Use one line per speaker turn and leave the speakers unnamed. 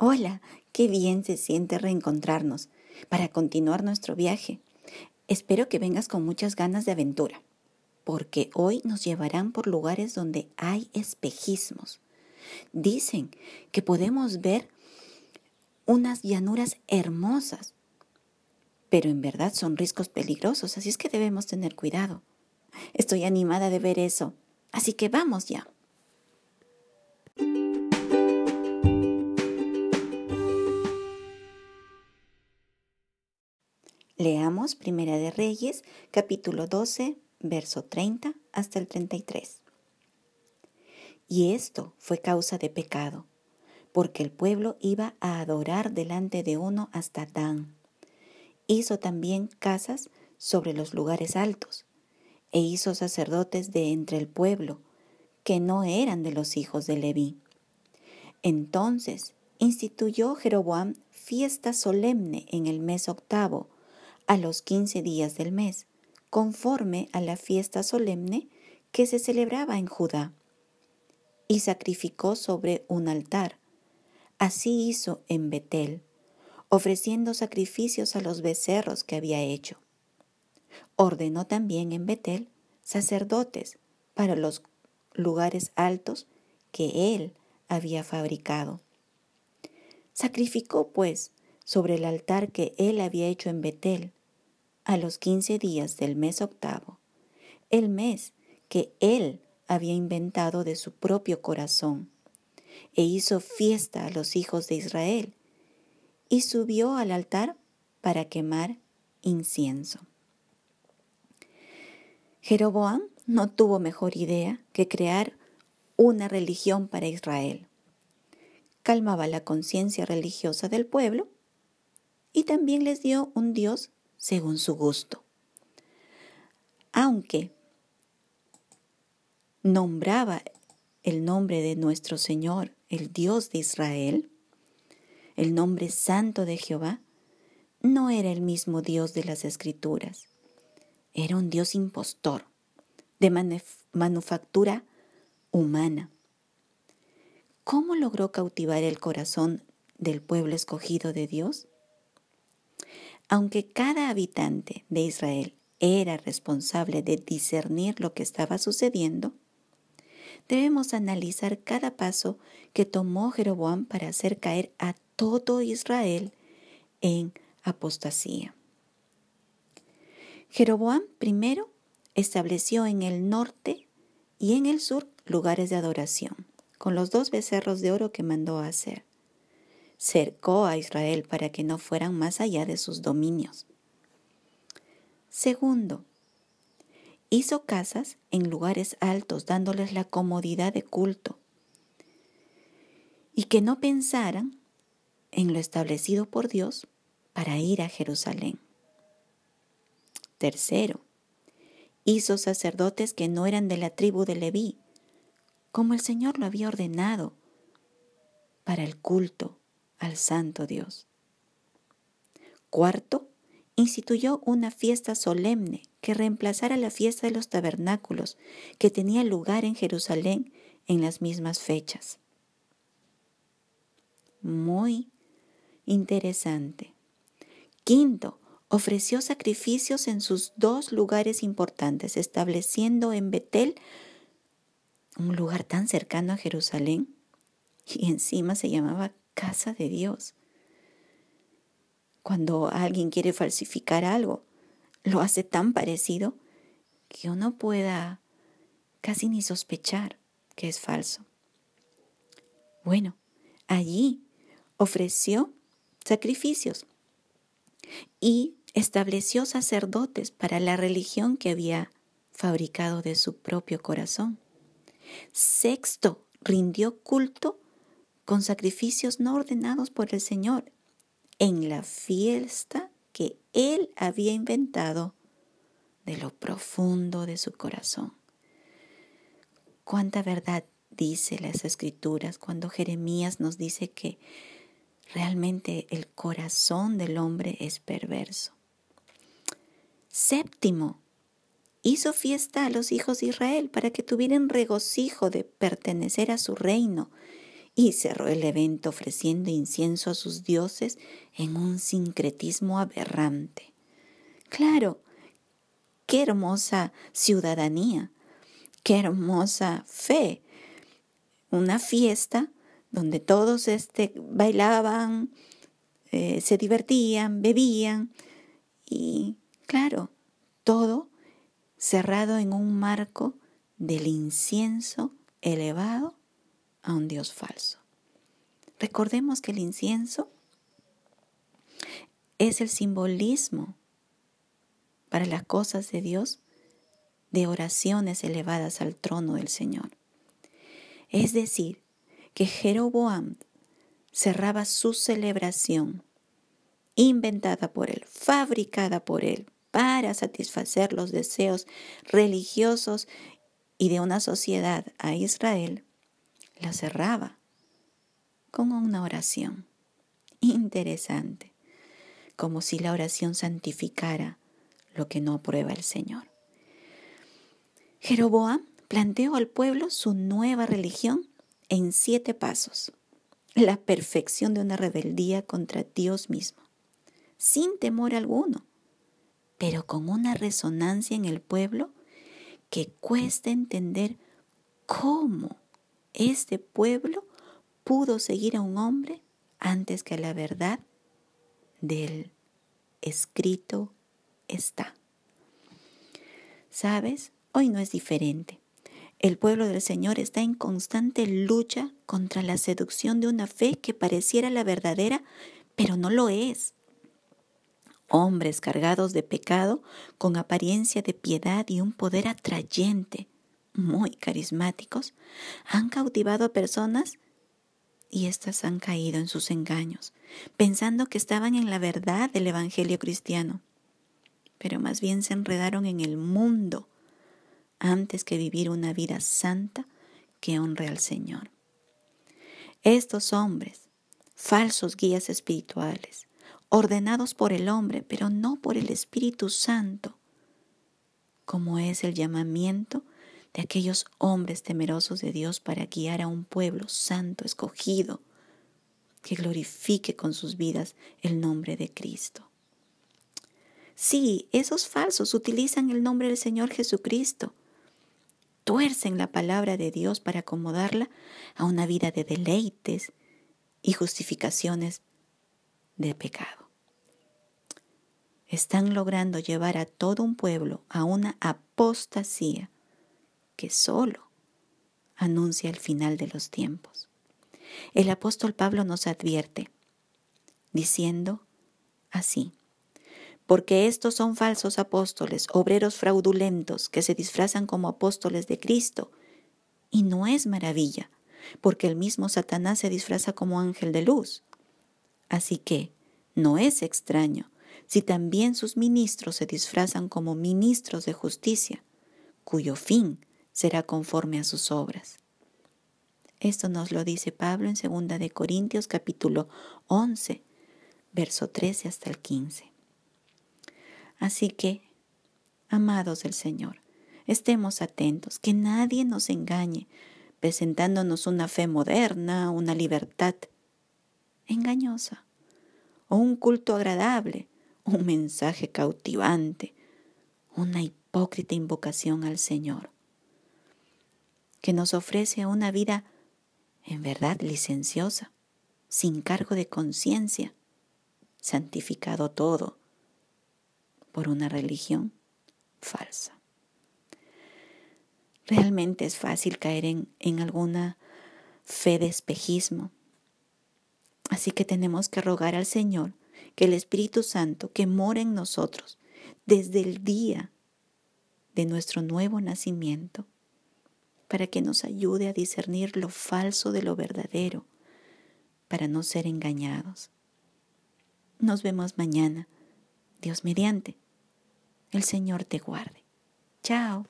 Hola, qué bien se siente reencontrarnos para continuar nuestro viaje. Espero que vengas con muchas ganas de aventura, porque hoy nos llevarán por lugares donde hay espejismos. Dicen que podemos ver unas llanuras hermosas, pero en verdad son riscos peligrosos, así es que debemos tener cuidado. Estoy animada de ver eso, así que vamos ya. Leamos Primera de Reyes, capítulo 12, verso 30 hasta el 33. Y esto fue causa de pecado, porque el pueblo iba a adorar delante de uno hasta Dan. Hizo también casas sobre los lugares altos, e hizo sacerdotes de entre el pueblo, que no eran de los hijos de Leví. Entonces instituyó Jeroboam fiesta solemne en el mes octavo, a los quince días del mes, conforme a la fiesta solemne que se celebraba en Judá, y sacrificó sobre un altar. Así hizo en Betel, ofreciendo sacrificios a los becerros que había hecho. Ordenó también en Betel sacerdotes para los lugares altos que él había fabricado. Sacrificó, pues, sobre el altar que él había hecho en Betel, a los quince días del mes octavo, el mes que él había inventado de su propio corazón, e hizo fiesta a los hijos de Israel, y subió al altar para quemar incienso. Jeroboam no tuvo mejor idea que crear una religión para Israel. Calmaba la conciencia religiosa del pueblo y también les dio un Dios según su gusto. Aunque nombraba el nombre de nuestro Señor, el Dios de Israel, el nombre santo de Jehová, no era el mismo Dios de las Escrituras. Era un Dios impostor, de manufactura humana. ¿Cómo logró cautivar el corazón del pueblo escogido de Dios? Aunque cada habitante de Israel era responsable de discernir lo que estaba sucediendo, debemos analizar cada paso que tomó Jeroboam para hacer caer a todo Israel en apostasía. Jeroboam primero estableció en el norte y en el sur lugares de adoración, con los dos becerros de oro que mandó hacer cercó a Israel para que no fueran más allá de sus dominios. Segundo, hizo casas en lugares altos dándoles la comodidad de culto y que no pensaran en lo establecido por Dios para ir a Jerusalén. Tercero, hizo sacerdotes que no eran de la tribu de Leví, como el Señor lo había ordenado, para el culto al Santo Dios. Cuarto, instituyó una fiesta solemne que reemplazara la fiesta de los tabernáculos que tenía lugar en Jerusalén en las mismas fechas. Muy interesante. Quinto, ofreció sacrificios en sus dos lugares importantes, estableciendo en Betel un lugar tan cercano a Jerusalén y encima se llamaba casa de Dios. Cuando alguien quiere falsificar algo, lo hace tan parecido que uno pueda casi ni sospechar que es falso. Bueno, allí ofreció sacrificios y estableció sacerdotes para la religión que había fabricado de su propio corazón. Sexto, rindió culto con sacrificios no ordenados por el Señor en la fiesta que Él había inventado de lo profundo de su corazón. Cuánta verdad dice las escrituras cuando Jeremías nos dice que realmente el corazón del hombre es perverso. Séptimo, hizo fiesta a los hijos de Israel para que tuvieran regocijo de pertenecer a su reino y cerró el evento ofreciendo incienso a sus dioses en un sincretismo aberrante. Claro, qué hermosa ciudadanía, qué hermosa fe. Una fiesta donde todos este, bailaban, eh, se divertían, bebían y, claro, todo cerrado en un marco del incienso elevado a un Dios falso. Recordemos que el incienso es el simbolismo para las cosas de Dios de oraciones elevadas al trono del Señor. Es decir, que Jeroboam cerraba su celebración, inventada por él, fabricada por él, para satisfacer los deseos religiosos y de una sociedad a Israel, la cerraba con una oración interesante, como si la oración santificara lo que no aprueba el Señor. Jeroboam planteó al pueblo su nueva religión en siete pasos, la perfección de una rebeldía contra Dios mismo, sin temor alguno, pero con una resonancia en el pueblo que cuesta entender cómo este pueblo pudo seguir a un hombre antes que la verdad del escrito está. ¿Sabes? Hoy no es diferente. El pueblo del Señor está en constante lucha contra la seducción de una fe que pareciera la verdadera, pero no lo es. Hombres cargados de pecado, con apariencia de piedad y un poder atrayente, muy carismáticos, han cautivado a personas y éstas han caído en sus engaños, pensando que estaban en la verdad del Evangelio cristiano, pero más bien se enredaron en el mundo antes que vivir una vida santa que honre al Señor. Estos hombres, falsos guías espirituales, ordenados por el hombre, pero no por el Espíritu Santo, como es el llamamiento de aquellos hombres temerosos de Dios para guiar a un pueblo santo, escogido, que glorifique con sus vidas el nombre de Cristo. Sí, esos falsos utilizan el nombre del Señor Jesucristo, tuercen la palabra de Dios para acomodarla a una vida de deleites y justificaciones de pecado. Están logrando llevar a todo un pueblo a una apostasía que solo anuncia el final de los tiempos. El apóstol Pablo nos advierte, diciendo así, porque estos son falsos apóstoles, obreros fraudulentos que se disfrazan como apóstoles de Cristo. Y no es maravilla, porque el mismo Satanás se disfraza como ángel de luz. Así que no es extraño si también sus ministros se disfrazan como ministros de justicia, cuyo fin será conforme a sus obras. Esto nos lo dice Pablo en 2 de Corintios capítulo 11, verso 13 hasta el 15. Así que, amados del Señor, estemos atentos, que nadie nos engañe, presentándonos una fe moderna, una libertad engañosa, o un culto agradable, un mensaje cautivante, una hipócrita invocación al Señor que nos ofrece una vida en verdad licenciosa, sin cargo de conciencia, santificado todo por una religión falsa. Realmente es fácil caer en, en alguna fe de espejismo. Así que tenemos que rogar al Señor que el Espíritu Santo que mora en nosotros desde el día de nuestro nuevo nacimiento, para que nos ayude a discernir lo falso de lo verdadero, para no ser engañados. Nos vemos mañana. Dios mediante. El Señor te guarde. Chao.